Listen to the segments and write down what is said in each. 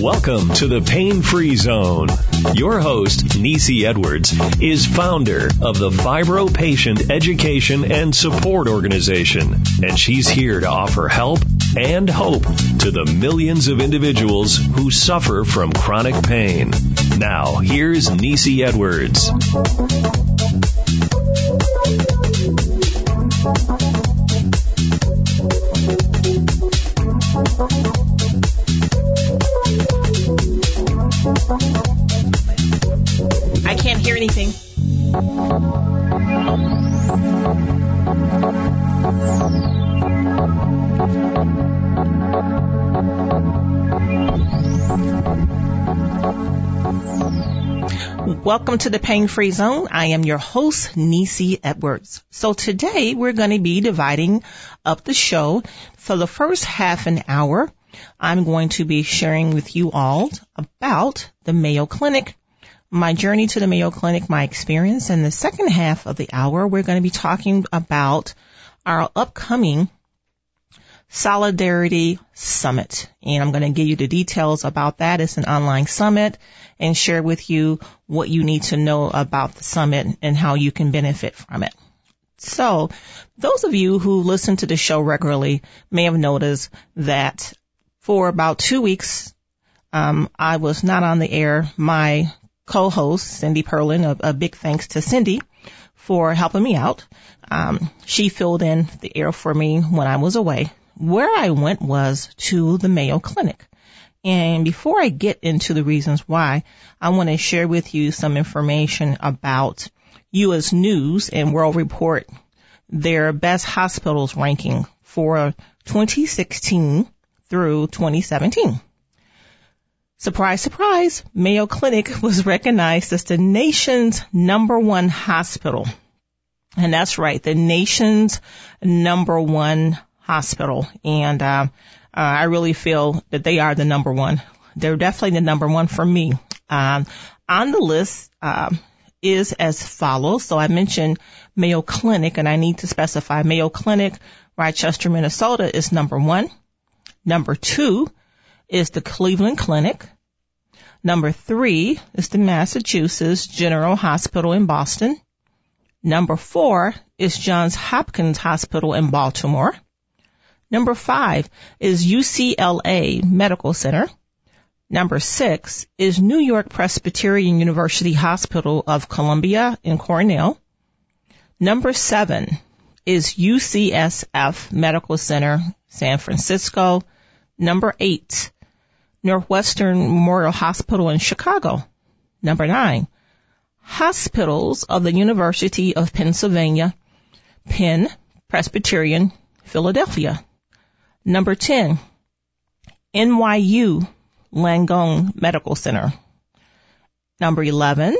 Welcome to the Pain Free Zone. Your host, Necie Edwards, is founder of the Fibro Patient Education and Support Organization, and she's here to offer help and hope to the millions of individuals who suffer from chronic pain. Now, here's Necie Edwards. I can't hear anything. Welcome to the Pain Free Zone. I am your host, Necie Edwards. So today we're going to be dividing up the show. For the first half an hour, I'm going to be sharing with you all about the Mayo Clinic, my journey to the Mayo Clinic, my experience. And the second half of the hour, we're going to be talking about our upcoming Solidarity Summit. And I'm going to give you the details about that. It's an online summit and share with you what you need to know about the summit and how you can benefit from it. So those of you who listen to the show regularly may have noticed that for about two weeks, um, I was not on the air. My co-host, Cindy Perlin, a, a big thanks to Cindy for helping me out. Um, she filled in the air for me when I was away. Where I went was to the Mayo Clinic. And before I get into the reasons why, I want to share with you some information about U.S. News and World Report, their best hospitals ranking for 2016 through 2017. Surprise, surprise, Mayo Clinic was recognized as the nation's number one hospital. And that's right, the nation's number one hospital. And uh, uh, I really feel that they are the number one. They're definitely the number one for me. Um, on the list uh, is as follows. So I mentioned Mayo Clinic, and I need to specify Mayo Clinic, Rochester, Minnesota, is number one. Number two is the Cleveland Clinic. Number three is the Massachusetts General Hospital in Boston. Number four is Johns Hopkins Hospital in Baltimore. Number five is UCLA Medical Center. Number six is New York Presbyterian University Hospital of Columbia in Cornell. Number seven is UCSF Medical Center, San Francisco. Number eight, Northwestern Memorial Hospital in Chicago. Number nine, Hospitals of the University of Pennsylvania, Penn Presbyterian, Philadelphia. Number 10, NYU Langone Medical Center. Number 11,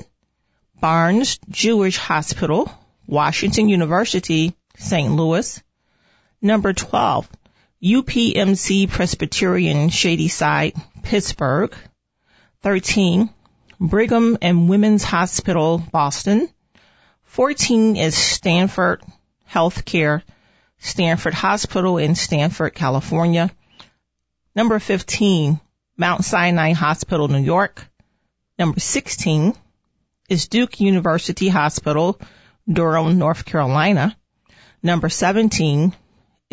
Barnes Jewish Hospital, Washington University, St. Louis. Number 12, UPMC Presbyterian Shadyside, Pittsburgh. 13, Brigham and Women's Hospital, Boston. 14 is Stanford Healthcare, Stanford Hospital in Stanford, California. Number 15, Mount Sinai Hospital, New York. Number 16 is Duke University Hospital, Durham, North Carolina. Number 17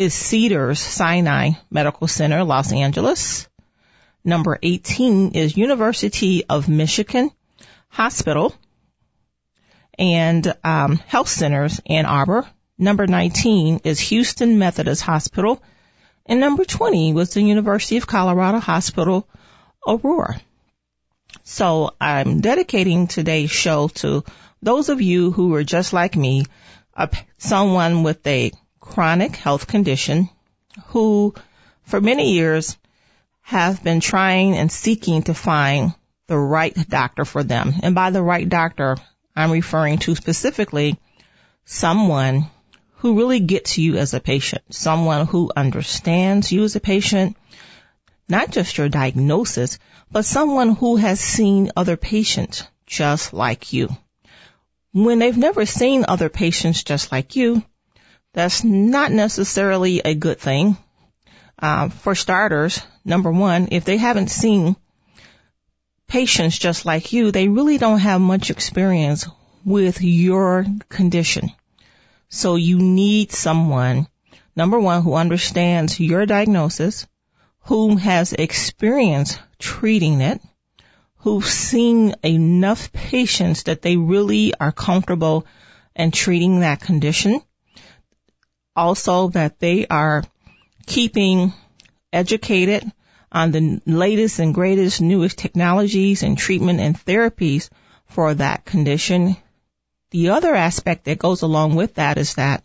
is Cedars Sinai Medical Center, Los Angeles. Number 18 is University of Michigan Hospital and um, Health Centers, Ann Arbor. Number 19 is Houston Methodist Hospital. And number 20 was the University of Colorado Hospital, Aurora. So I'm dedicating today's show to those of you who are just like me, someone with a chronic health condition who for many years have been trying and seeking to find the right doctor for them. And by the right doctor, I'm referring to specifically someone who really gets you as a patient, someone who understands you as a patient, not just your diagnosis, but someone who has seen other patients just like you. When they've never seen other patients just like you, that's not necessarily a good thing. Uh, for starters, number one, if they haven't seen patients just like you, they really don't have much experience with your condition. So you need someone, number one, who understands your diagnosis, who has experience treating it, who've seen enough patients that they really are comfortable in treating that condition. Also that they are keeping educated on the latest and greatest newest technologies and treatment and therapies for that condition. The other aspect that goes along with that is that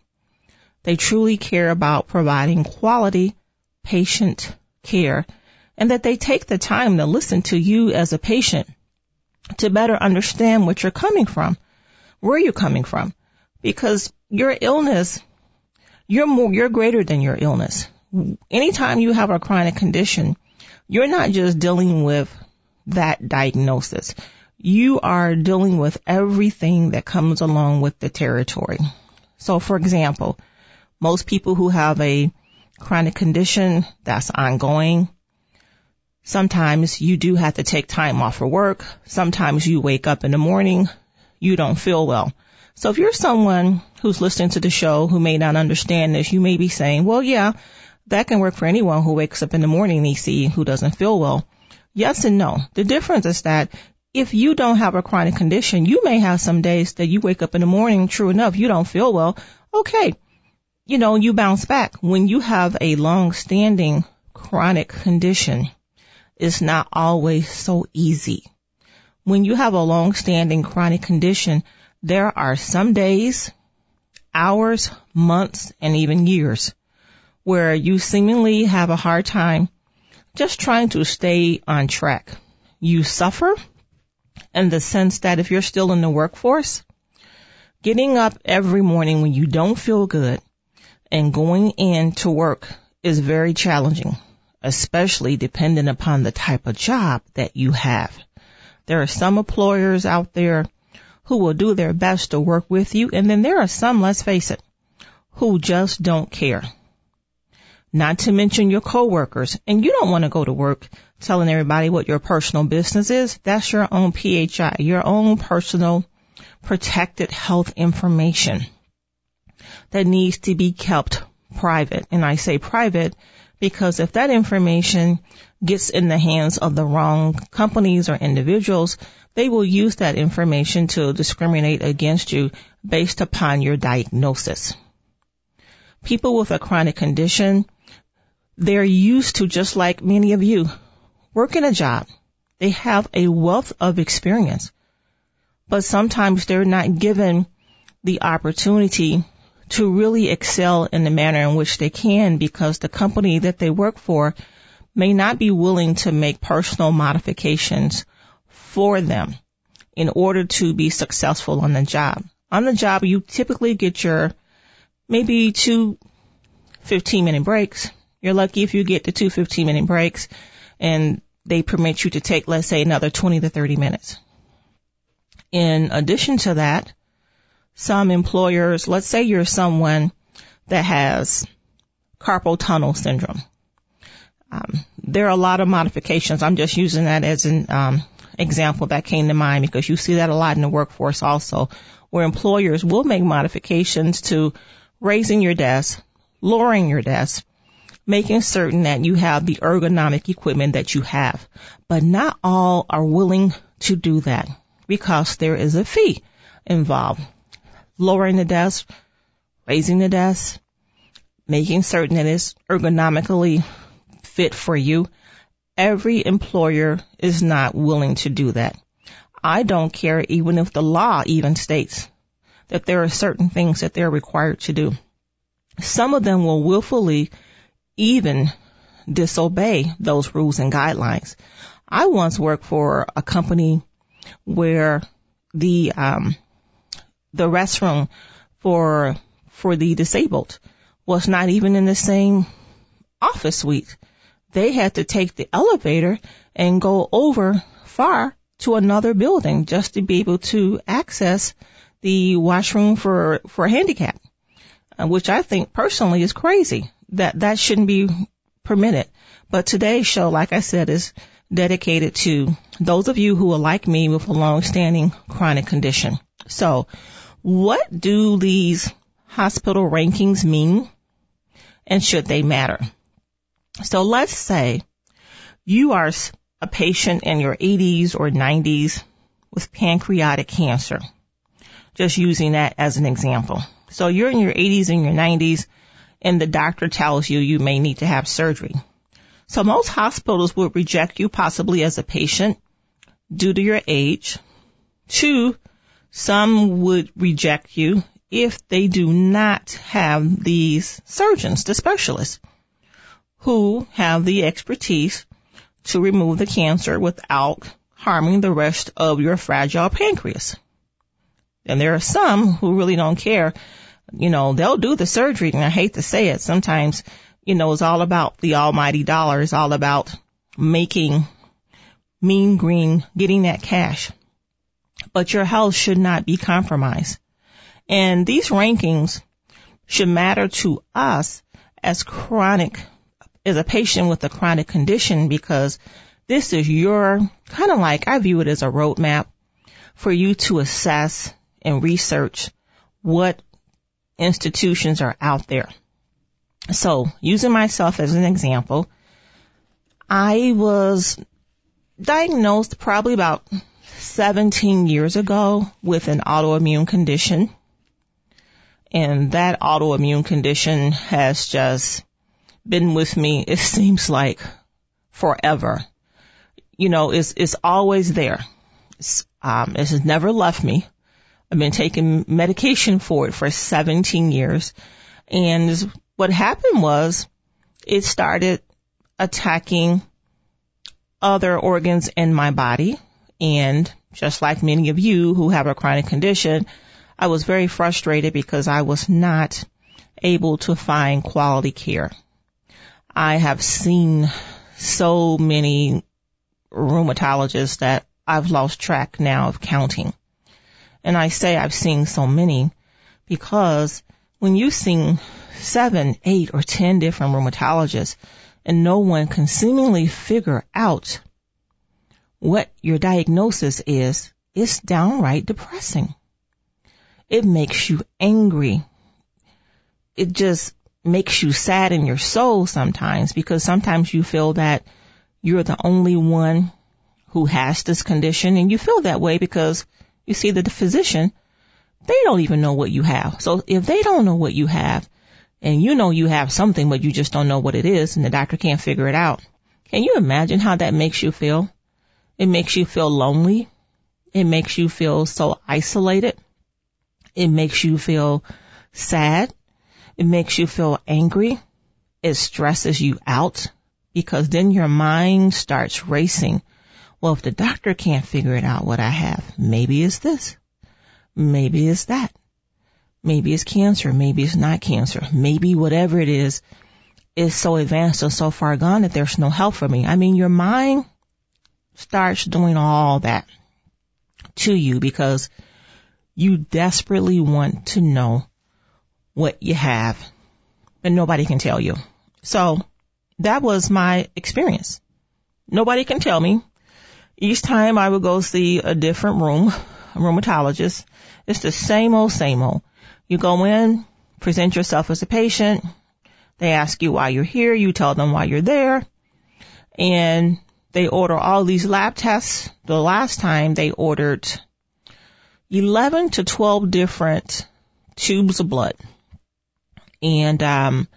they truly care about providing quality patient care and that they take the time to listen to you as a patient to better understand what you're coming from, where you're coming from, because your illness, you're more, you're greater than your illness. Anytime you have a chronic condition, you're not just dealing with that diagnosis. You are dealing with everything that comes along with the territory. So for example, most people who have a chronic condition that's ongoing, sometimes you do have to take time off for work. Sometimes you wake up in the morning, you don't feel well. So if you're someone who's listening to the show who may not understand this, you may be saying, well, yeah, that can work for anyone who wakes up in the morning, and EC, who doesn't feel well. Yes and no. The difference is that if you don't have a chronic condition, you may have some days that you wake up in the morning, true enough, you don't feel well. Okay. You know, you bounce back. When you have a long-standing chronic condition, it's not always so easy. When you have a long-standing chronic condition, there are some days, hours, months, and even years where you seemingly have a hard time just trying to stay on track. You suffer in the sense that if you're still in the workforce, getting up every morning when you don't feel good and going in to work is very challenging, especially depending upon the type of job that you have. There are some employers out there who will do their best to work with you, and then there are some, let's face it, who just don't care not to mention your coworkers. And you don't want to go to work telling everybody what your personal business is. That's your own PHI, your own personal protected health information that needs to be kept private. And I say private because if that information gets in the hands of the wrong companies or individuals, they will use that information to discriminate against you based upon your diagnosis. People with a chronic condition they're used to, just like many of you, working a job. They have a wealth of experience, but sometimes they're not given the opportunity to really excel in the manner in which they can because the company that they work for may not be willing to make personal modifications for them in order to be successful on the job. On the job, you typically get your maybe two 15 minute breaks you're lucky if you get the two 15 minute breaks and they permit you to take, let's say, another 20 to 30 minutes. In addition to that, some employers, let's say you're someone that has carpal tunnel syndrome. Um, there are a lot of modifications. I'm just using that as an um, example that came to mind because you see that a lot in the workforce also, where employers will make modifications to raising your desk, lowering your desk, making certain that you have the ergonomic equipment that you have. But not all are willing to do that because there is a fee involved. Lowering the desk, raising the desk, making certain that it's ergonomically fit for you. Every employer is not willing to do that. I don't care even if the law even states that there are certain things that they're required to do. Some of them will willfully even disobey those rules and guidelines. I once worked for a company where the um, the restroom for for the disabled was not even in the same office suite. They had to take the elevator and go over far to another building just to be able to access the washroom for for handicap, uh, which I think personally is crazy that that shouldn't be permitted. But today's show, like I said, is dedicated to those of you who are like me with a long-standing chronic condition. So what do these hospital rankings mean and should they matter? So let's say you are a patient in your 80s or 90s with pancreatic cancer. Just using that as an example. So you're in your 80s and your 90s and the doctor tells you you may need to have surgery. So most hospitals would reject you possibly as a patient due to your age. Two, some would reject you if they do not have these surgeons, the specialists, who have the expertise to remove the cancer without harming the rest of your fragile pancreas. And there are some who really don't care. You know, they'll do the surgery, and I hate to say it, sometimes, you know, it's all about the almighty dollar. It's all about making mean green, getting that cash. But your health should not be compromised. And these rankings should matter to us as chronic, as a patient with a chronic condition because this is your kind of like, I view it as a roadmap for you to assess and research what institutions are out there. So using myself as an example, I was diagnosed probably about 17 years ago with an autoimmune condition. And that autoimmune condition has just been with me, it seems like forever. You know, it's, it's always there. It's, um, it has never left me. I've been taking medication for it for 17 years. And what happened was it started attacking other organs in my body. And just like many of you who have a chronic condition, I was very frustrated because I was not able to find quality care. I have seen so many rheumatologists that I've lost track now of counting. And I say I've seen so many because when you see seven, eight, or ten different rheumatologists and no one can seemingly figure out what your diagnosis is, it's downright depressing. It makes you angry. It just makes you sad in your soul sometimes because sometimes you feel that you're the only one who has this condition and you feel that way because you see that the physician, they don't even know what you have. So if they don't know what you have and you know you have something but you just don't know what it is and the doctor can't figure it out, can you imagine how that makes you feel? It makes you feel lonely. It makes you feel so isolated. It makes you feel sad. It makes you feel angry. It stresses you out because then your mind starts racing. Well, if the doctor can't figure it out what I have, maybe it's this. Maybe it's that. Maybe it's cancer. Maybe it's not cancer. Maybe whatever it is is so advanced or so far gone that there's no help for me. I mean, your mind starts doing all that to you because you desperately want to know what you have, but nobody can tell you. So that was my experience. Nobody can tell me. Each time I would go see a different room, a rheumatologist, it's the same old, same old. You go in, present yourself as a patient. They ask you why you're here. You tell them why you're there. And they order all these lab tests. The last time they ordered 11 to 12 different tubes of blood. And, um,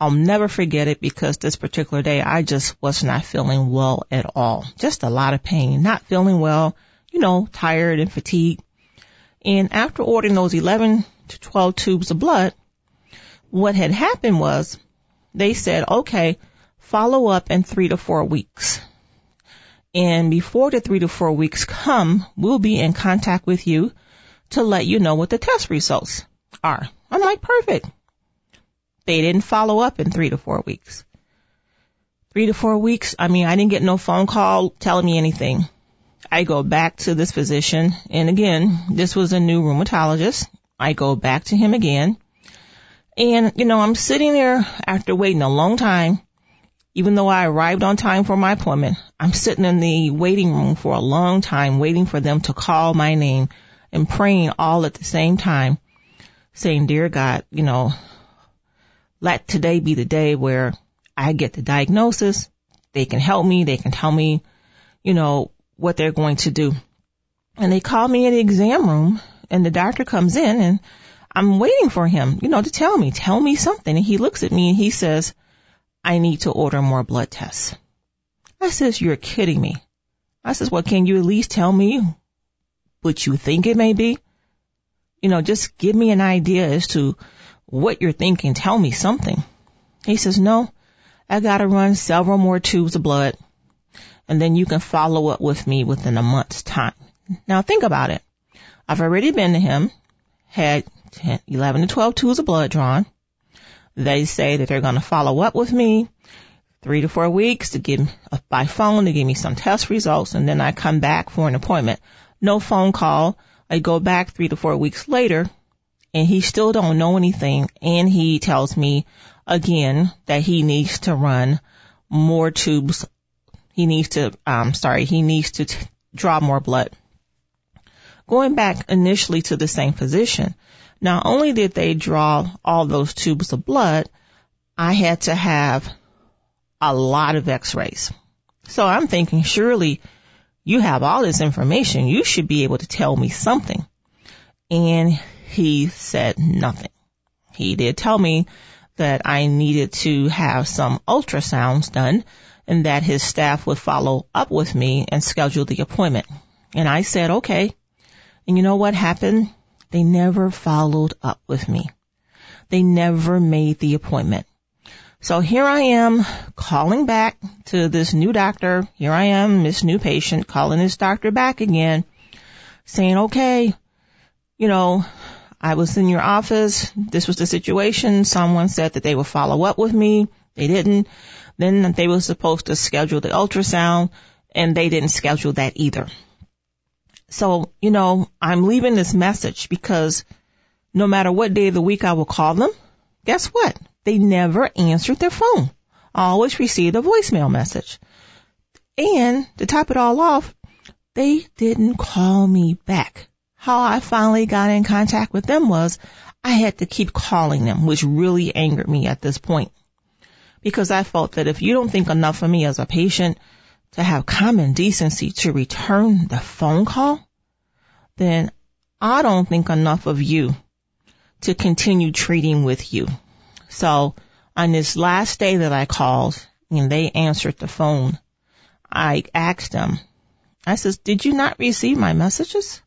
I'll never forget it because this particular day I just was not feeling well at all. Just a lot of pain, not feeling well, you know, tired and fatigued. And after ordering those 11 to 12 tubes of blood, what had happened was they said, okay, follow up in three to four weeks. And before the three to four weeks come, we'll be in contact with you to let you know what the test results are. I'm like, perfect. They didn't follow up in three to four weeks. Three to four weeks, I mean, I didn't get no phone call telling me anything. I go back to this physician, and again, this was a new rheumatologist. I go back to him again. And, you know, I'm sitting there after waiting a long time Even though I arrived on time for my appointment, I'm sitting in the waiting room for a long time waiting for them to call my name and praying all at the same time, saying, dear God, you know, let today be the day where I get the diagnosis. They can help me. They can tell me, you know, what they're going to do. And they call me in the exam room and the doctor comes in and I'm waiting for him, you know, to tell me, tell me something. And he looks at me and he says, I need to order more blood tests. I says, you're kidding me. I says, well, can you at least tell me what you think it may be? You know, just give me an idea as to what you're thinking. Tell me something. He says, no, I gotta run several more tubes of blood and then you can follow up with me within a month's time. Now think about it. I've already been to him, had 10, 11 to 12 tubes of blood drawn. They say that they're going to follow up with me three to four weeks to give uh, by phone to give me some test results and then I come back for an appointment. No phone call. I go back three to four weeks later and he still don't know anything and he tells me again that he needs to run more tubes. He needs to, um, sorry, he needs to t- draw more blood. Going back initially to the same physician, not only did they draw all those tubes of blood, I had to have a lot of x-rays. So I'm thinking surely you have all this information. You should be able to tell me something. And he said nothing. He did tell me that I needed to have some ultrasounds done and that his staff would follow up with me and schedule the appointment. And I said, okay. And you know what happened? They never followed up with me. They never made the appointment. So here I am calling back to this new doctor. Here I am, this new patient calling this doctor back again saying, okay, you know, I was in your office. This was the situation. Someone said that they would follow up with me. They didn't. Then they were supposed to schedule the ultrasound and they didn't schedule that either. So, you know, I'm leaving this message because no matter what day of the week I will call them, guess what? They never answered their phone. I always received a voicemail message. And to top it all off, they didn't call me back. How I finally got in contact with them was I had to keep calling them, which really angered me at this point. Because I felt that if you don't think enough of me as a patient, to have common decency to return the phone call, then I don't think enough of you to continue treating with you. So on this last day that I called and they answered the phone, I asked them, I says, did you not receive my messages?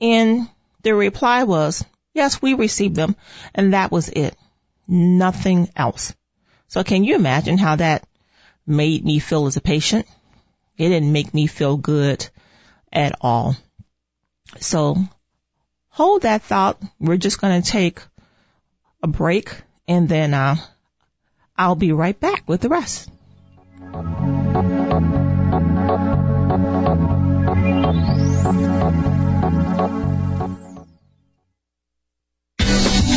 And the reply was, yes, we received them. And that was it. Nothing else. So can you imagine how that made me feel as a patient. It didn't make me feel good at all. So hold that thought. We're just going to take a break and then uh, I'll be right back with the rest.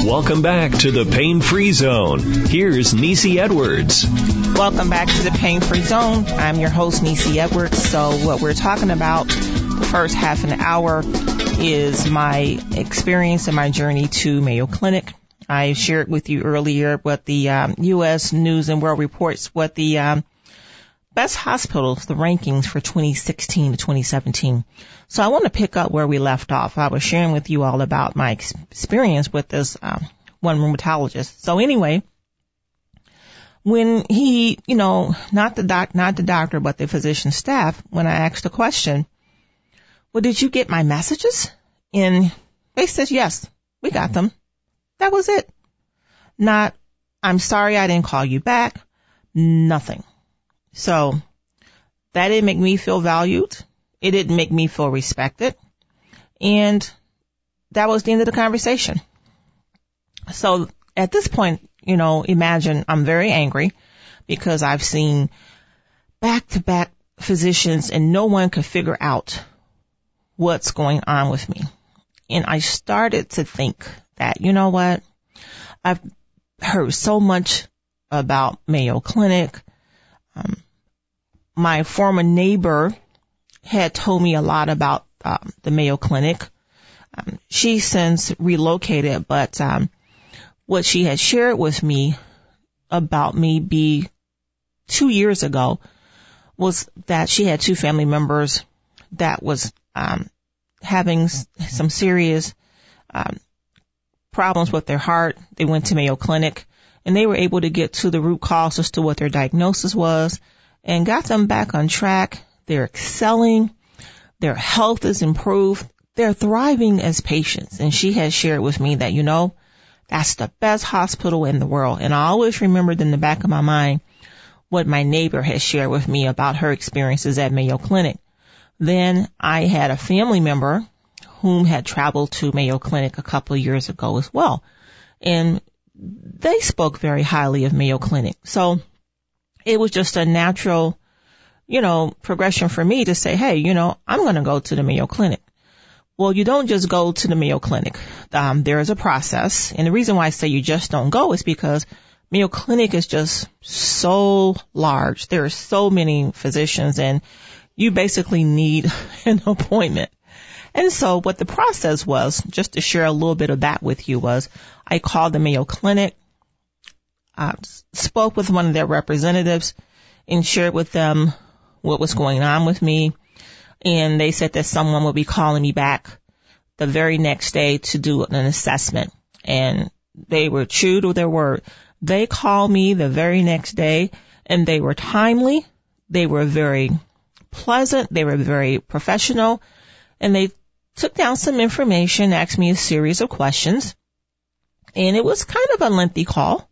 Welcome back to the Pain Free Zone. Here's Necie Edwards. Welcome back to the Pain Free Zone. I'm your host, Necie Edwards. So what we're talking about the first half an hour is my experience and my journey to Mayo Clinic. I shared with you earlier what the um, U.S. News and World Reports what the um, best hospitals, the rankings for 2016 to 2017. So I want to pick up where we left off. I was sharing with you all about my experience with this um, one rheumatologist. So anyway, when he, you know, not the doc, not the doctor, but the physician staff, when I asked the question, well, did you get my messages? And they said, yes, we got them. That was it. Not, I'm sorry I didn't call you back. Nothing. So that didn't make me feel valued. It didn't make me feel respected. And that was the end of the conversation. So at this point, you know, imagine I'm very angry because I've seen back to back physicians and no one could figure out what's going on with me. And I started to think that, you know what? I've heard so much about Mayo Clinic Um, my former neighbor had told me a lot about um, the Mayo Clinic. Um, she since relocated, but um, what she had shared with me about me be two years ago was that she had two family members that was um, having some serious um, problems with their heart. They went to Mayo Clinic and they were able to get to the root cause as to what their diagnosis was and got them back on track. They're excelling. Their health is improved. They're thriving as patients. And she has shared with me that, you know, that's the best hospital in the world. And I always remembered in the back of my mind what my neighbor had shared with me about her experiences at Mayo Clinic. Then I had a family member whom had traveled to Mayo Clinic a couple of years ago as well. And they spoke very highly of Mayo Clinic. So it was just a natural, you know, progression for me to say, hey, you know, I'm going to go to the Mayo Clinic. Well, you don't just go to the Mayo Clinic. Um, there is a process. And the reason why I say you just don't go is because Mayo Clinic is just so large. There are so many physicians and you basically need an appointment. And so what the process was, just to share a little bit of that with you was I called the Mayo Clinic, I spoke with one of their representatives and shared with them what was going on with me. And they said that someone would be calling me back the very next day to do an assessment. And they were true to their word. They called me the very next day and they were timely. They were very pleasant. They were very professional and they took down some information, asked me a series of questions. And it was kind of a lengthy call.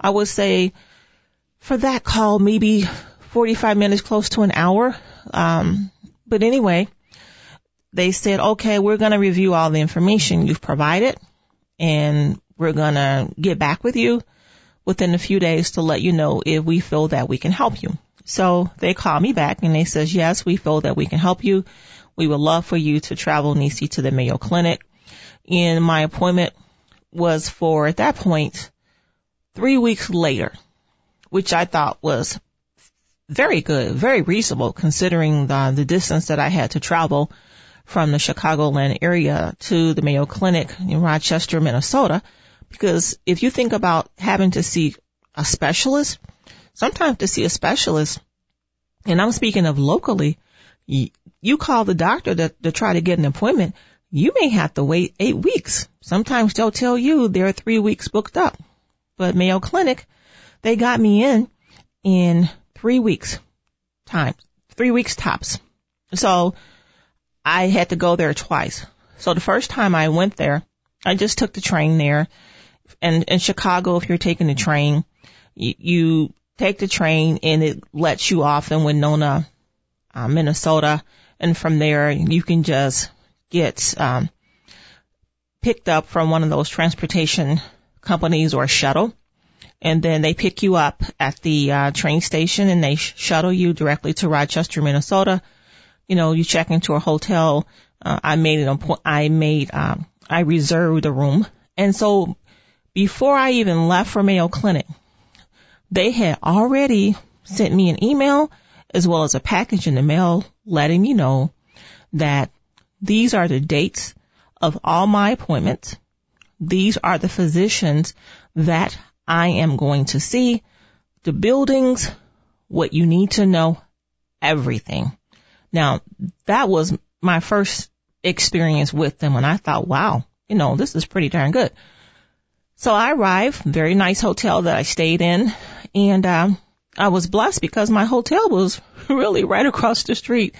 I would say for that call, maybe 45 minutes, close to an hour. Um, but anyway, they said, okay, we're going to review all the information you've provided and we're going to get back with you within a few days to let you know if we feel that we can help you. So they called me back and they says, yes, we feel that we can help you. We would love for you to travel Necie to the Mayo Clinic. And my appointment was for, at that point, three weeks later, which I thought was very good, very reasonable considering the, the distance that I had to travel from the Chicagoland area to the Mayo Clinic in Rochester, Minnesota. Because if you think about having to see a specialist, sometimes to see a specialist, and I'm speaking of locally, you, call the doctor to, to try to get an appointment, you may have to wait eight weeks. Sometimes they'll tell you they're three weeks booked up. But Mayo Clinic, they got me in in three weeks time, three weeks tops. So I had to go there twice. So the first time I went there, I just took the train there. And in Chicago, if you're taking the train, you, you take the train and it lets you off in Winona, uh, Minnesota. And from there, you can just get, um, picked up from one of those transportation companies or a shuttle. And then they pick you up at the uh, train station and they sh- shuttle you directly to Rochester, Minnesota. You know, you check into a hotel. Uh, I made an I made, um, I reserved a room. And so before I even left for Mayo Clinic, they had already sent me an email as well as a package in the mail letting me know that these are the dates of all my appointments these are the physicians that I am going to see, the buildings, what you need to know, everything. Now, that was my first experience with them and I thought, wow, you know, this is pretty darn good. So I arrived, very nice hotel that I stayed in, and um, I was blessed because my hotel was really right across the street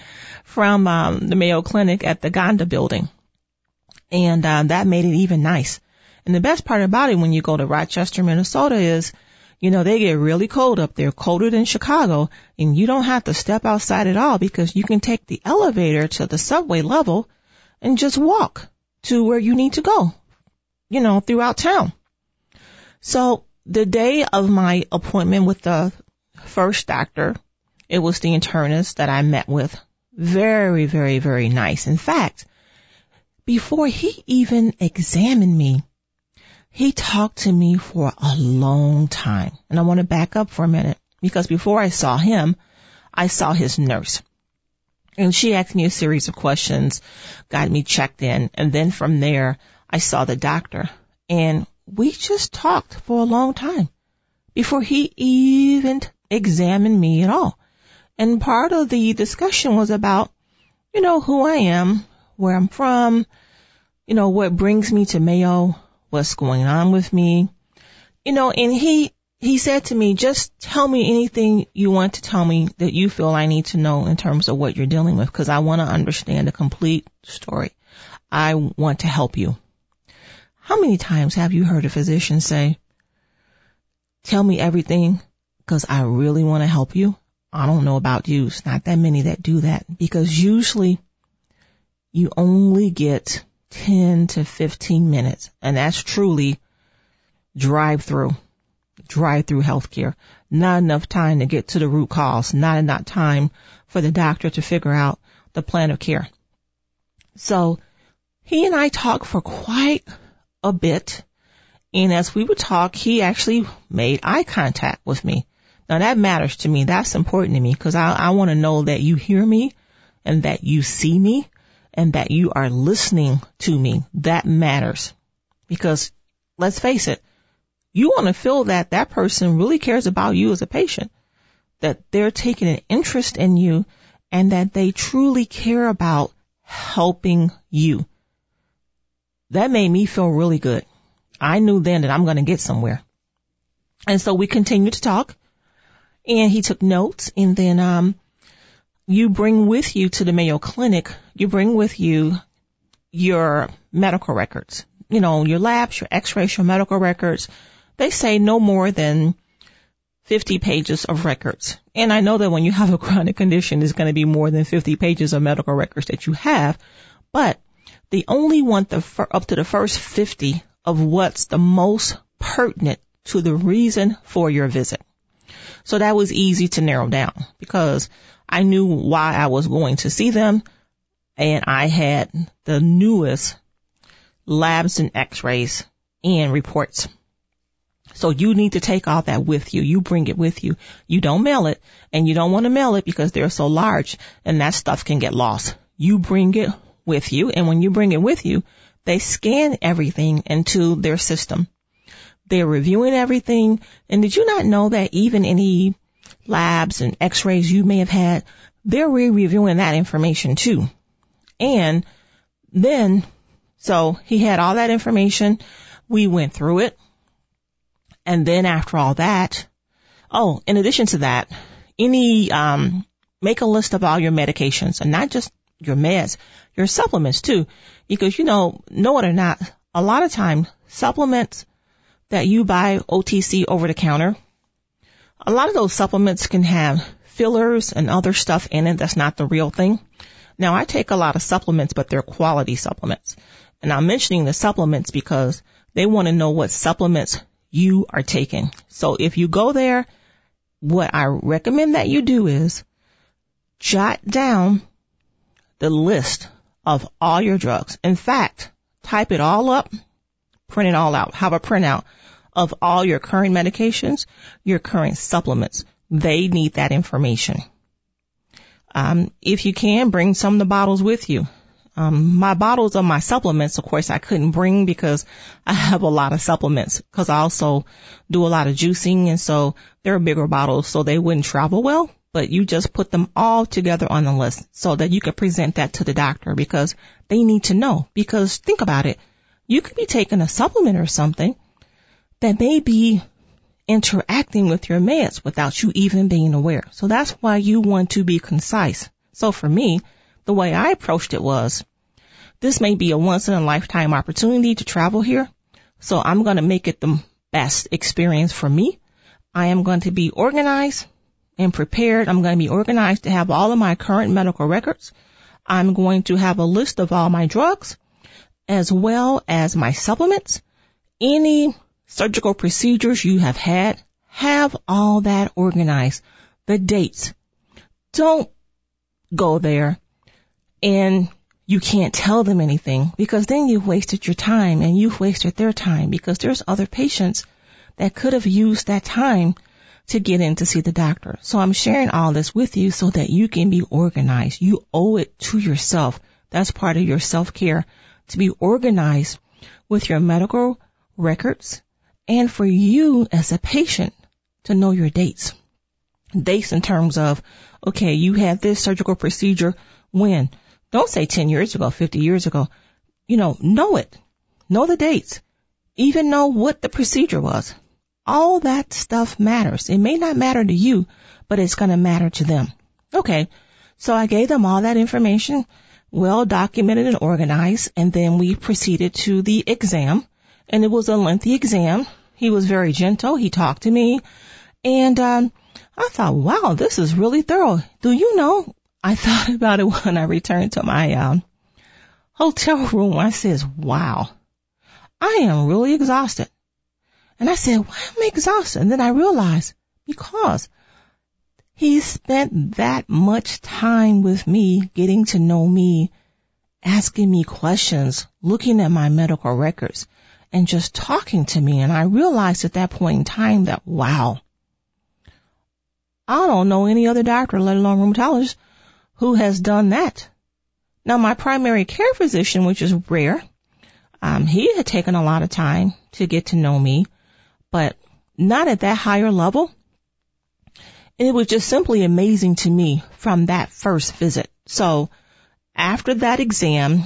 from um, the Mayo Clinic at the Gonda building. And uh, that made it even nice. And the best part about it when you go to Rochester, Minnesota is, you know, they get really cold up there, colder than Chicago, and you don't have to step outside at all because you can take the elevator to the subway level and just walk to where you need to go, you know, throughout town. So the day of my appointment with the first doctor, it was the internist that I met with. Very, very, very nice. In fact, before he even examined me, he talked to me for a long time. And I want to back up for a minute. because before I saw him, I saw his nurse. And she asked me a series of questions, got me checked in, and then from there, I saw the doctor. And we just talked for a long time before he even examined me at all. And part of the discussion was about, you know, who I am, where I'm from, you know, what brings me to Mayo, what's going on with me, you know, and he, he said to me, just tell me anything you want to tell me that you feel I need to know in terms of what you're dealing with because I want to understand the complete story. I want to help you. How many times have you heard a physician say, tell me everything because I really want to help you? I don't know about you. It's not that many that do that because usually you only get 10 to 15 minutes and that's truly drive through, drive through healthcare. Not enough time to get to the root cause, not enough time for the doctor to figure out the plan of care. So he and I talked for quite a bit. And as we would talk, he actually made eye contact with me. Now that matters to me. That's important to me because I, I want to know that you hear me and that you see me and that you are listening to me. That matters because let's face it, you want to feel that that person really cares about you as a patient, that they're taking an interest in you and that they truly care about helping you. That made me feel really good. I knew then that I'm going to get somewhere. And so we continued to talk and he took notes and then, um, you bring with you to the Mayo Clinic, you bring with you your medical records, you know, your labs, your x-rays, your medical records. They say no more than 50 pages of records. And I know that when you have a chronic condition, it's going to be more than 50 pages of medical records that you have, but they only want the up to the first 50 of what's the most pertinent to the reason for your visit. So that was easy to narrow down because I knew why I was going to see them and I had the newest labs and x-rays and reports. So you need to take all that with you. You bring it with you. You don't mail it and you don't want to mail it because they're so large and that stuff can get lost. You bring it with you. And when you bring it with you, they scan everything into their system. They're reviewing everything. And did you not know that even any labs and x-rays you may have had, they're re-reviewing that information too. And then, so he had all that information. We went through it. And then after all that, oh, in addition to that, any, um, make a list of all your medications and not just your meds, your supplements too, because you know, know it or not, a lot of time supplements that you buy OTC over the counter, a lot of those supplements can have fillers and other stuff in it that's not the real thing. Now I take a lot of supplements, but they're quality supplements. And I'm mentioning the supplements because they want to know what supplements you are taking. So if you go there, what I recommend that you do is jot down the list of all your drugs. In fact, type it all up, print it all out, have a printout of all your current medications, your current supplements. They need that information. Um, if you can, bring some of the bottles with you. Um, my bottles of my supplements, of course, I couldn't bring because I have a lot of supplements because I also do a lot of juicing and so they're bigger bottles so they wouldn't travel well but you just put them all together on the list so that you can present that to the doctor because they need to know. Because think about it. You could be taking a supplement or something that may be interacting with your meds without you even being aware. So that's why you want to be concise. So for me, the way I approached it was, this may be a once in a lifetime opportunity to travel here. So I'm going to make it the best experience for me. I am going to be organized and prepared. I'm going to be organized to have all of my current medical records. I'm going to have a list of all my drugs as well as my supplements. Any surgical procedures you have had, have all that organized. The dates. Don't go there and you can't tell them anything because then you've wasted your time and you've wasted their time because there's other patients that could have used that time to get in to see the doctor. So I'm sharing all this with you so that you can be organized. You owe it to yourself. That's part of your self-care to be organized with your medical records and for you as a patient to know your dates. Dates in terms of, okay, you had this surgical procedure when? Don't say 10 years ago, 50 years ago. You know, know it. Know the dates. Even know what the procedure was. All that stuff matters. It may not matter to you, but it's going to matter to them. Okay. So I gave them all that information, well documented and organized, and then we proceeded to the exam. And it was a lengthy exam. He was very gentle. He talked to me. And um, I thought, wow, this is really thorough. Do you know? I thought about it when I returned to my um, hotel room. I says, wow, I am really exhausted. And I said, why am I exhausted? And then I realized because he spent that much time with me, getting to know me, asking me questions, looking at my medical records, and just talking to me. And I realized at that point in time that, wow, I don't know any other doctor, let alone rheumatologist, who has done that. Now, my primary care physician, which is rare, um, he had taken a lot of time to get to know me but not at that higher level. And it was just simply amazing to me from that first visit. So after that exam,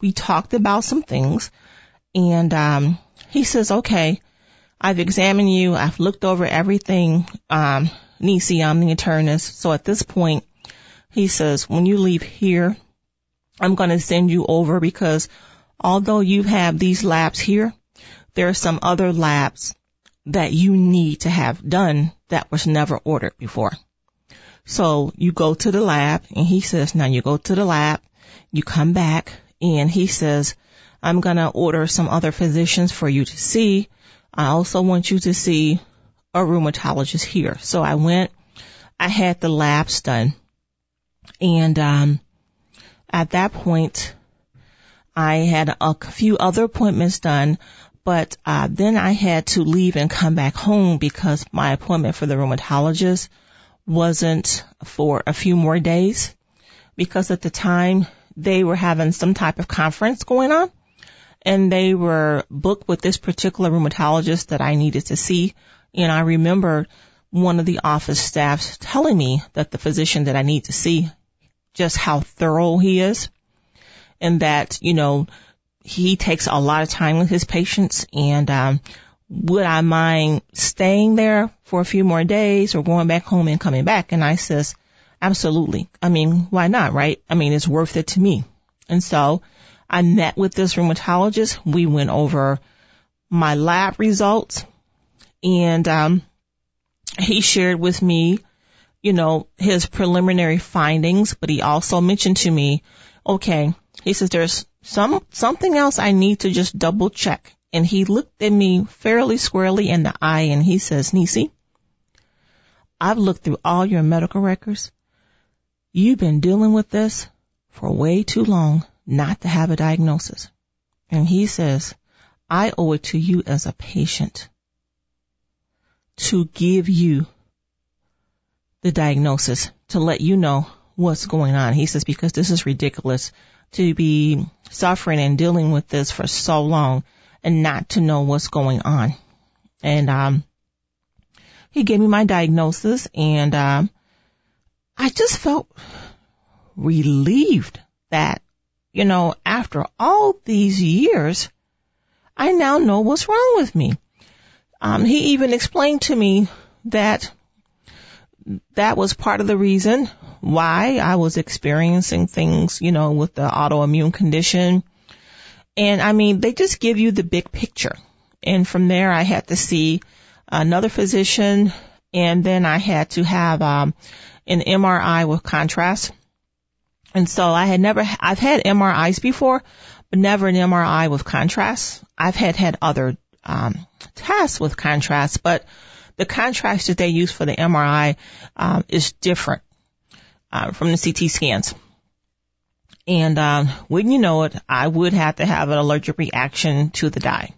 we talked about some things and, um, he says, okay, I've examined you. I've looked over everything. Um, Necie, I'm the internist. So at this point, he says, when you leave here, I'm going to send you over because although you have these labs here, there are some other labs that you need to have done that was never ordered before. So you go to the lab and he says, now you go to the lab, you come back and he says, I'm to order some other physicians for you to see. I also want you to see a rheumatologist here. So I went, I had the labs done and, um, at that point, I had a few other appointments done but uh, then I had to leave and come back home because my appointment for the rheumatologist wasn't for a few more days because at the time they were having some type of conference going on and they were booked with this particular rheumatologist that I needed to see. And I remember one of the office staffs telling me that the physician that I need to see, just how thorough he is and that, you know, he takes a lot of time with his patients and um, would I mind staying there for a few more days or going back home and coming back? And I says, absolutely. I mean, why not, right? I mean, it's worth it to me. And so I met with this rheumatologist. We went over my lab results and, um, he shared with me, you know, his preliminary findings, but he also mentioned to me, okay, he says there's some, something else I need to just double check. And he looked at me fairly squarely in the eye and he says, Necie, I've looked through all your medical records. You've been dealing with this for way too long not to have a diagnosis. And he says, I owe it to you as a patient to give you the diagnosis to let you know what's going on. He says, because this is ridiculous to be suffering and dealing with this for so long and not to know what's going on. And, um, he gave me my diagnosis and, um, I just felt relieved that, you know, after all these years, I now know what's wrong with me. Um, he even explained to me that that was part of the reason why I was experiencing things, you know, with the autoimmune condition. And I mean, they just give you the big picture. And from there, I had to see another physician and then I had to have, um, an MRI with contrast. And so I had never, I've had MRIs before, but never an MRI with contrast. I've had had other, um, tests with contrast, but the contrast that they use for the MRI, um, is different uh, from the CT scans. And um, wouldn't you know it, I would have to have an allergic reaction to the dye.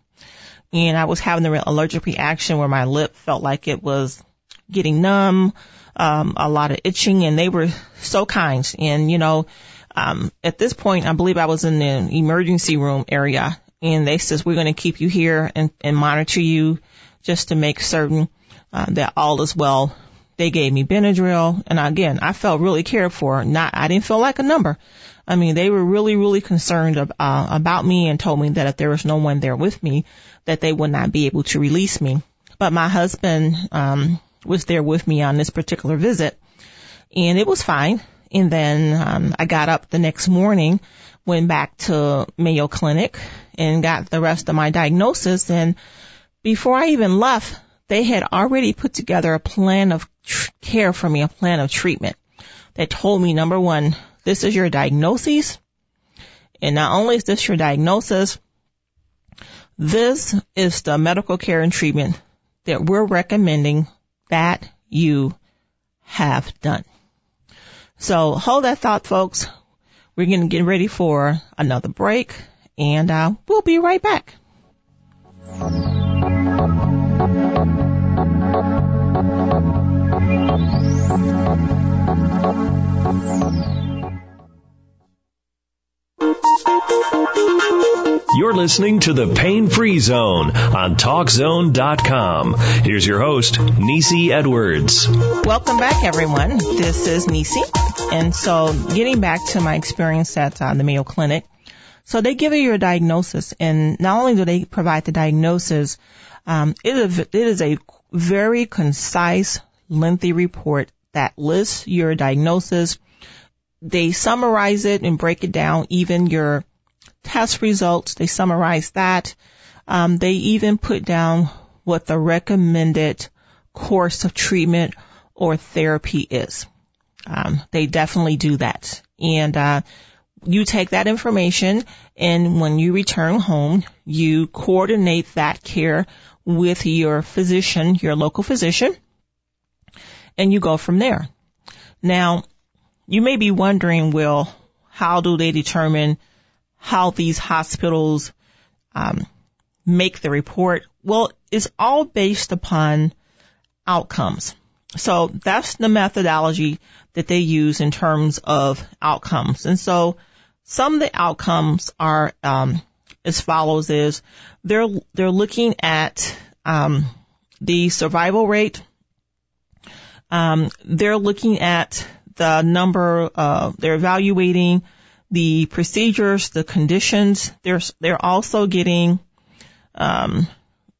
And I was having the allergic reaction where my lip felt like it was getting numb, um, a lot of itching, and they were so kind. And you know, um, at this point, I believe I was in the emergency room area, and they says we're going to keep you here and, and monitor you just to make certain uh, that all is well. They gave me Benadryl, and again, I felt really cared for. Not, I didn't feel like a number. I mean, they were really, really concerned uh, about me and told me that if there was no one there with me, that they would not be able to release me. But my husband um, was there with me on this particular visit, and it was fine. And then um, I got up the next morning, went back to Mayo Clinic, and got the rest of my diagnosis. And before I even left, they had already put together a plan of tr- care for me, a plan of treatment that told me number one, this is your diagnosis. And not only is this your diagnosis, this is the medical care and treatment that we're recommending that you have done. So hold that thought, folks. We're going to get ready for another break and uh, we'll be right back. You're listening to the Pain Free Zone on TalkZone.com. Here's your host, Necie Edwards. Welcome back, everyone. This is Necie. And so, getting back to my experience at uh, the Mayo Clinic, so they give you a diagnosis, and not only do they provide the diagnosis, um, it, is, it is a very concise, lengthy report that lists your diagnosis. They summarize it and break it down, even your test results. They summarize that. Um, they even put down what the recommended course of treatment or therapy is. Um, they definitely do that. And uh, you take that information and when you return home, you coordinate that care with your physician, your local physician, and you go from there. Now, you may be wondering, well, how do they determine how these hospitals um, make the report? Well, it's all based upon outcomes. So that's the methodology that they use in terms of outcomes. And so some of the outcomes are um, as follows: is they're they're looking at um, the survival rate. Um, they're looking at the number. Uh, they're evaluating the procedures, the conditions. They're they're also getting um,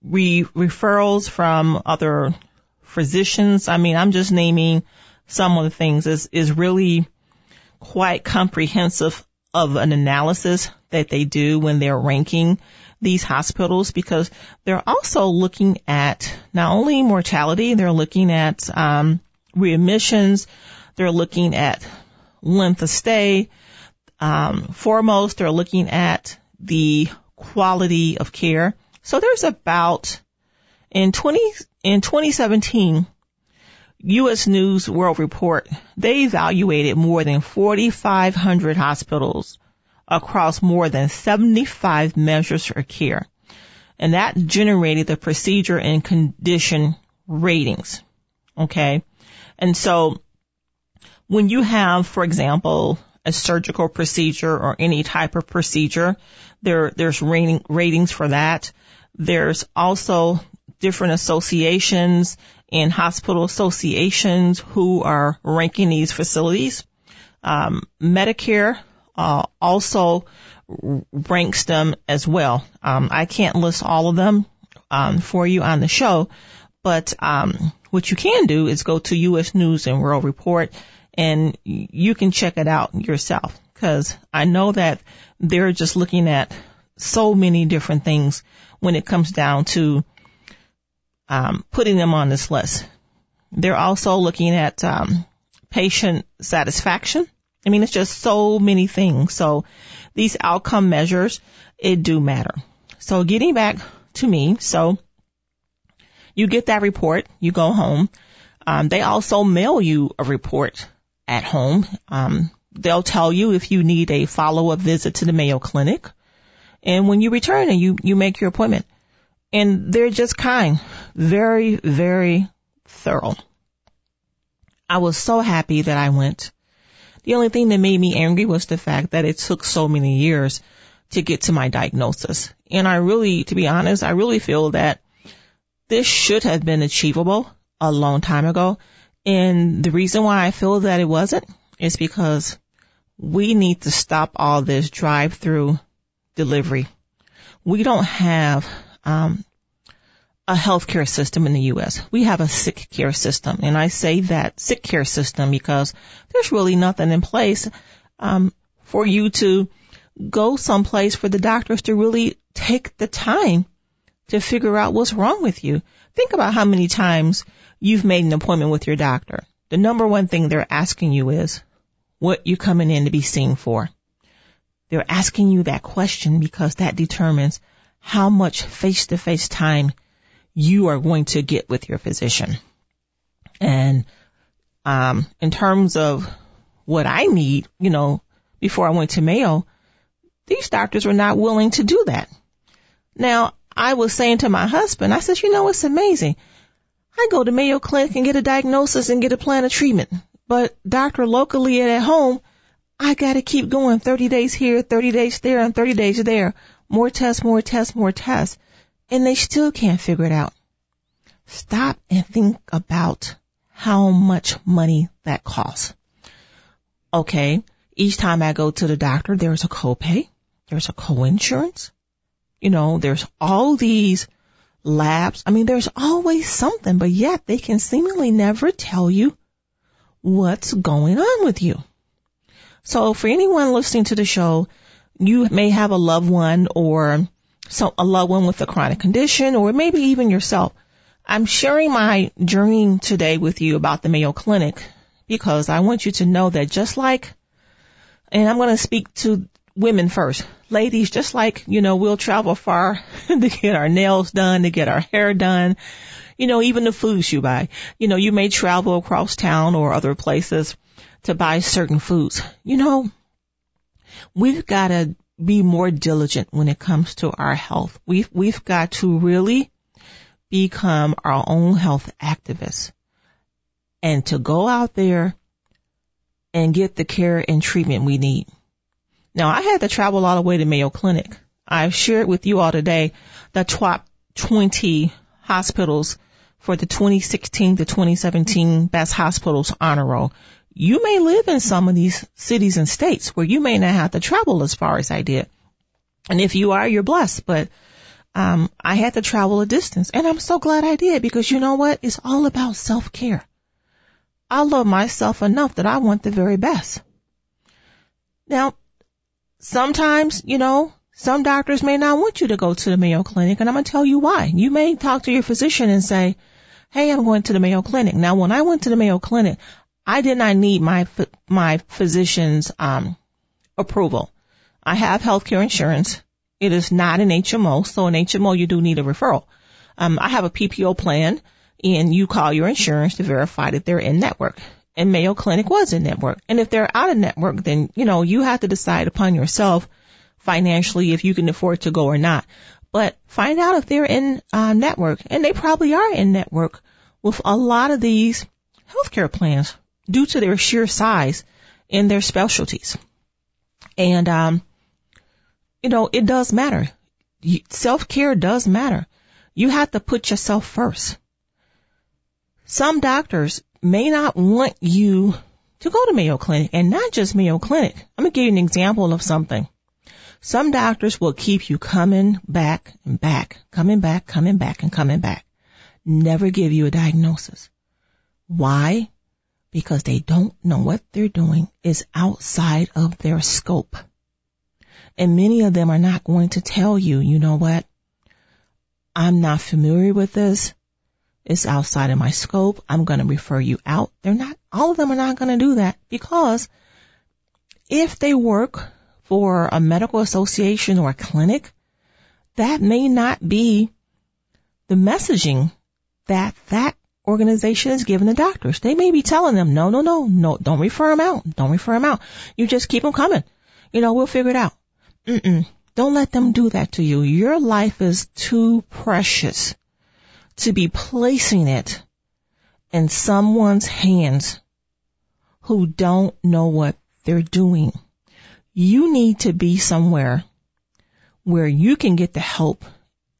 re- referrals from other physicians. I mean, I'm just naming some of the things. is is really quite comprehensive of an analysis that they do when they're ranking these hospitals because they're also looking at not only mortality, they're looking at um, readmissions, they're looking at length of stay. Um, foremost, they're looking at the quality of care. So there's about in 20 in 2017 U.S. News World Report, they evaluated more than 4,500 hospitals across more than 75 measures for care. And that generated the procedure and condition ratings. Okay. And so when you have, for example, a surgical procedure or any type of procedure, there, there's rating, ratings for that. There's also different associations and hospital associations who are ranking these facilities. Um, Medicare uh, also ranks them as well. Um, I can't list all of them um, for you on the show, but um, what you can do is go to U.S. News and World Report, and you can check it out yourself. Because I know that they're just looking at so many different things when it comes down to um, putting them on this list. They're also looking at um, patient satisfaction. I mean, it's just so many things. So these outcome measures, it do matter. So getting back to me, so you get that report, you go home. Um, they also mail you a report at home. Um, they'll tell you if you need a follow-up visit to the Mayo Clinic. And when you return and you, you make your appointment. And they're just kind very, very thorough. I was so happy that I went. The only thing that made me angry was the fact that it took so many years to get to my diagnosis. And I really, to be honest, I really feel that this should have been achievable a long time ago. And the reason why I feel that it wasn't is because we need to stop all this drive through delivery. We don't have, um, a healthcare system in the U.S. We have a sick care system, and I say that sick care system because there's really nothing in place um, for you to go someplace for the doctors to really take the time to figure out what's wrong with you. Think about how many times you've made an appointment with your doctor. The number one thing they're asking you is what you're coming in to be seen for. They're asking you that question because that determines how much face to face time you are going to get with your physician. And, um, in terms of what I need, you know, before I went to Mayo, these doctors were not willing to do that. Now, I was saying to my husband, I said, you know, it's amazing. I go to Mayo Clinic and get a diagnosis and get a plan of treatment. But doctor locally and at home, I gotta keep going 30 days here, 30 days there, and 30 days there. More tests, more tests, more tests. And they still can't figure it out. Stop and think about how much money that costs. Okay. Each time I go to the doctor, there's a copay. There's a co-insurance. You know, there's all these labs. I mean, there's always something, but yet they can seemingly never tell you what's going on with you. So for anyone listening to the show, you may have a loved one or so a loved one with a chronic condition or maybe even yourself. I'm sharing my journey today with you about the Mayo Clinic because I want you to know that just like, and I'm going to speak to women first. Ladies, just like, you know, we'll travel far to get our nails done, to get our hair done, you know, even the foods you buy. You know, you may travel across town or other places to buy certain foods. You know, we've got to be more diligent when it comes to our health. We've, we've got to really become our own health activists and to go out there and get the care and treatment we need. Now I had to travel all the way to Mayo Clinic. I've shared with you all today the top 20 hospitals for the 2016 to 2017 best hospitals honor roll. You may live in some of these cities and states where you may not have to travel as far as I did. And if you are, you're blessed, but um, I had to travel a distance and I'm so glad I did because you know what? It's all about self-care. I love myself enough that I want the very best. Now, sometimes, you know, some doctors may not want you to go to the Mayo Clinic, and I'm going to tell you why. You may talk to your physician and say, hey, I'm going to the Mayo Clinic. Now, when I went to the Mayo Clinic, I did not need my, my physician's, um, approval. I have healthcare insurance. It is not an HMO, so an HMO you do need a referral. Um, I have a PPO plan, and you call your insurance to verify that they're in network and Mayo Clinic was in network. And if they're out of network, then, you know, you have to decide upon yourself financially if you can afford to go or not. But find out if they're in uh, network, and they probably are in network with a lot of these healthcare plans due to their sheer size and their specialties. And, um, you know, it does matter. Self care does matter. You have to put yourself first. Some doctors may not want you to go to Mayo Clinic and not just Mayo Clinic. I'm going to give you an example of something. Some doctors will keep you coming back and back, coming back, coming back and coming back. Never give you a diagnosis. Why? Because they don't know what they're doing is outside of their scope. And many of them are not going to tell you, you know what? I'm not familiar with this it's outside of my scope. I'm going to refer you out. They're not, all of them are not going to do that because if they work for a medical association or a clinic, that may not be the messaging that that organization is giving the doctors. They may be telling them, no, no, no, no, don't refer them out. Don't refer them out. You just keep them coming. You know, we'll figure it out. Mm-mm. Don't let them do that to you. Your life is too precious to be placing it in someone's hands who don't know what they're doing. You need to be somewhere where you can get the help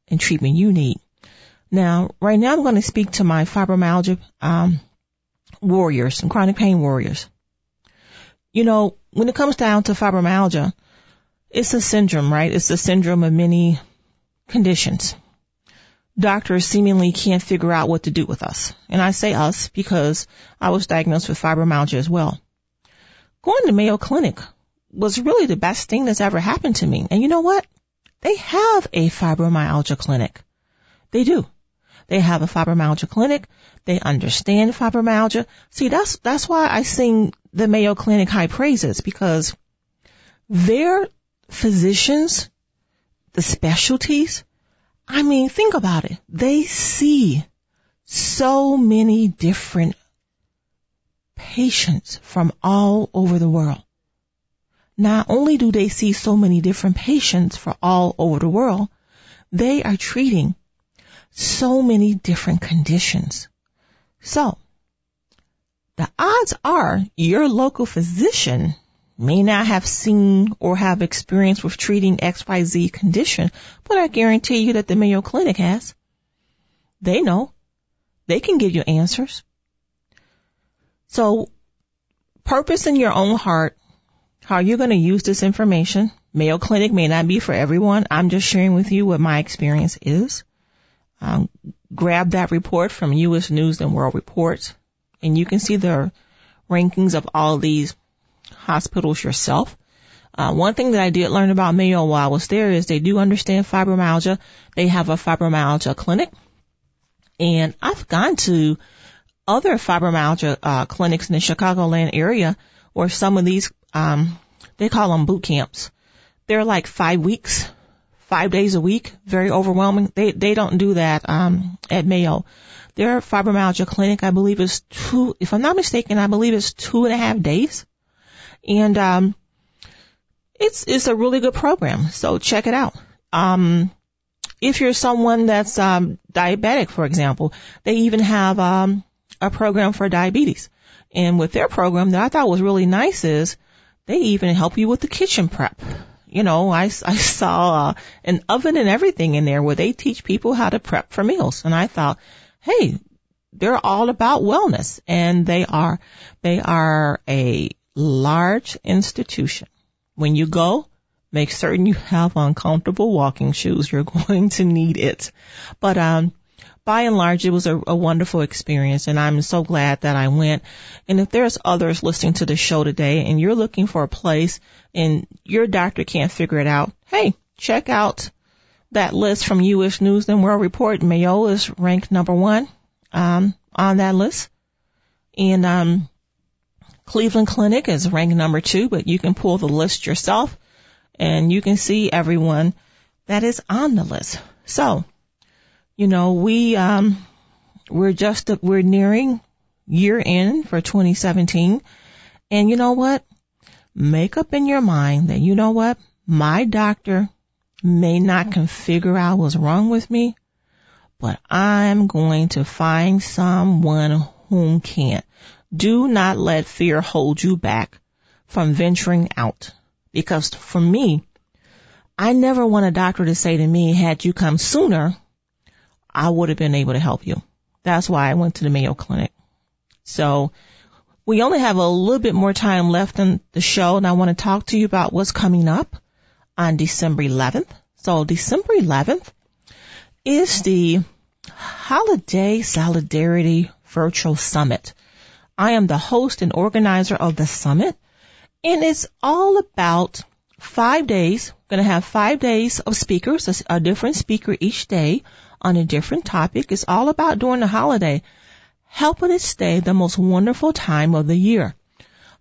and treatment you need. Now, right now I'm going to speak to my fibromyalgia um, warriors and chronic pain warriors. You know, when it comes down to fibromyalgia, it's a syndrome, right? It's a syndrome of many conditions. Doctors seemingly can't figure out what to do with us. And I say us because I was diagnosed with fibromyalgia as well. Going to Mayo Clinic was really the best thing that's ever happened to me. And you know what? They have a fibromyalgia clinic. They do. They have a fibromyalgia clinic. They understand fibromyalgia. See, that's, that's why I sing the Mayo Clinic high praises because their physicians, the specialties, I mean, think about it. They see so many different patients from all over the world. Not only do they see so many different patients from all over the world, they are treating so many different conditions. So, the odds are your local physician may not have seen or have experience with treating XYZ condition, but I guarantee you that the Mayo Clinic has. They know. They can give you answers. So, purpose in your own heart how you're going to use this information. Mayo Clinic may not be for everyone. I'm just sharing with you what my experience is. Um, grab that report from U.S. News and World Report, and you can see the rankings of all these hospitals yourself. Uh, one thing that I did learn about Mayo while I was there is they do understand fibromyalgia. They have a fibromyalgia clinic, and I've gone to other fibromyalgia uh, clinics in the Chicagoland area where some of these um, they call them boot camps. They're like five weeks, five days a week, very overwhelming. They they don't do that um, at Mayo. Their fibromyalgia clinic, I believe, is two. If I'm not mistaken, I believe it's two and a half days, and um, it's it's a really good program. So check it out. Um, if you're someone that's um, diabetic, for example, they even have um, a program for diabetes. And with their program that I thought was really nice is they even help you with the kitchen prep. You know, I, I saw uh, an oven and everything in there where they teach people how to prep for meals. And I thought, hey, they're all about wellness and they are, they are a large institution. When you go, make certain you have on comfortable walking shoes. You're going to need it. But, um, by and large, it was a, a, wonderful experience and I'm so glad that I went. And if there's others listening to the show today and you're looking for a place and your doctor can't figure it out, hey, check out that list from U.S. News and World Report. Mayo is ranked number one, um, on that list. And, um, Cleveland Clinic is ranked number two, but you can pull the list yourself and you can see everyone that is on the list. So you know, we, um, we're just, we're nearing year end for 2017. And you know what? Make up in your mind that, you know what? My doctor may not can figure out what's wrong with me, but I'm going to find someone whom can. Do not let fear hold you back from venturing out. Because for me, I never want a doctor to say to me, had you come sooner, I would have been able to help you. That's why I went to the Mayo Clinic. So we only have a little bit more time left in the show and I want to talk to you about what's coming up on December 11th. So December 11th is the Holiday Solidarity Virtual Summit. I am the host and organizer of the summit and it's all about five days. We're going to have five days of speakers, a, a different speaker each day on a different topic. It's all about during the holiday, helping it stay the most wonderful time of the year.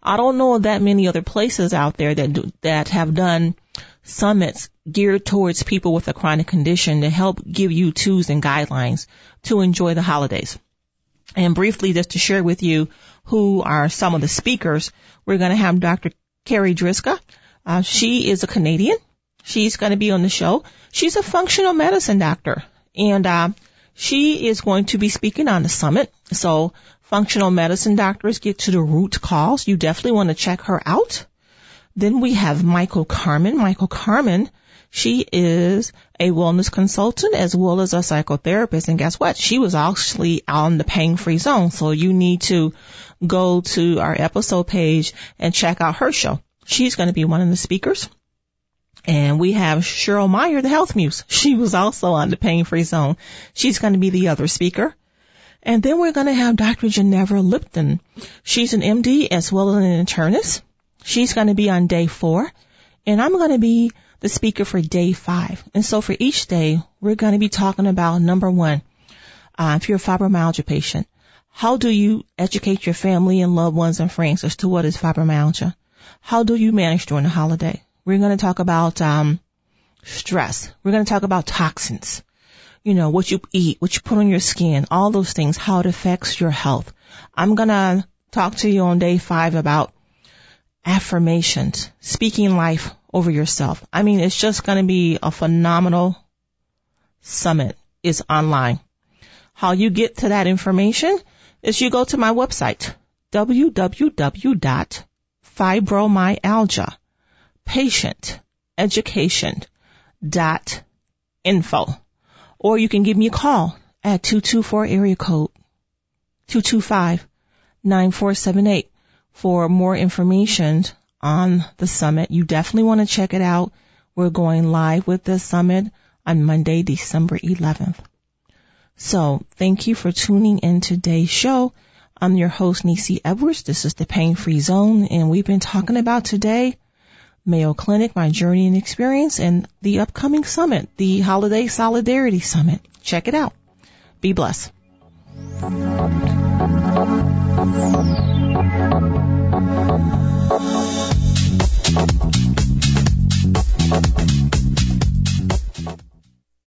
I don't know that many other places out there that do, that have done summits geared towards people with a chronic condition to help give you tools and guidelines to enjoy the holidays. And briefly, just to share with you who are some of the speakers, we're going to have Dr. Carrie Driska. Uh, she is a Canadian. She's going to be on the show. She's a functional medicine doctor and uh, She is going to be speaking on the summit. So functional medicine doctors get to the root cause. You definitely want to check her out. Then we have Michael Carmen. Michael Carmen, she is a wellness consultant as well as a psychotherapist. And guess what? She was actually on the pain free zone. So you need to go to our episode page and check out her show. She's going to be one of the speakers. And we have Cheryl Meyer, the health muse. She was also on the pain free zone. She's going to be the other speaker. And then we're going to have Dr. Ginevra Liptan. She's an MD as well as an internist. She's going to be on day four and I'm going to be the speaker for day five. And so for each day, we're going to be talking about number one, uh, if you're a fibromyalgia patient, how do you educate your family and loved ones and friends as to what is fibromyalgia? How do you manage during the holiday? We're going to talk about um, stress. We're going to talk about toxins. You know, what you eat, what you put on your skin, all those things, how it affects your health. I'm going to talk to you on day five about affirmations, speaking life over yourself. I mean, it's just going to be a phenomenal summit. It's online. How you get to that information is you go to my website, www.fibromyalgia.patienteducation.info. Or you can give me a call at 224 area code 225 9478 for more information on the summit. You definitely want to check it out. We're going live with the summit on Monday, December 11th. So thank you for tuning in today's show. I'm your host, Necie Edwards. This is the Pain Free Zone, and we've been talking about today Mayo Clinic, my journey and experience, and the upcoming summit, the Holiday Solidarity Summit. Check it out. Be blessed.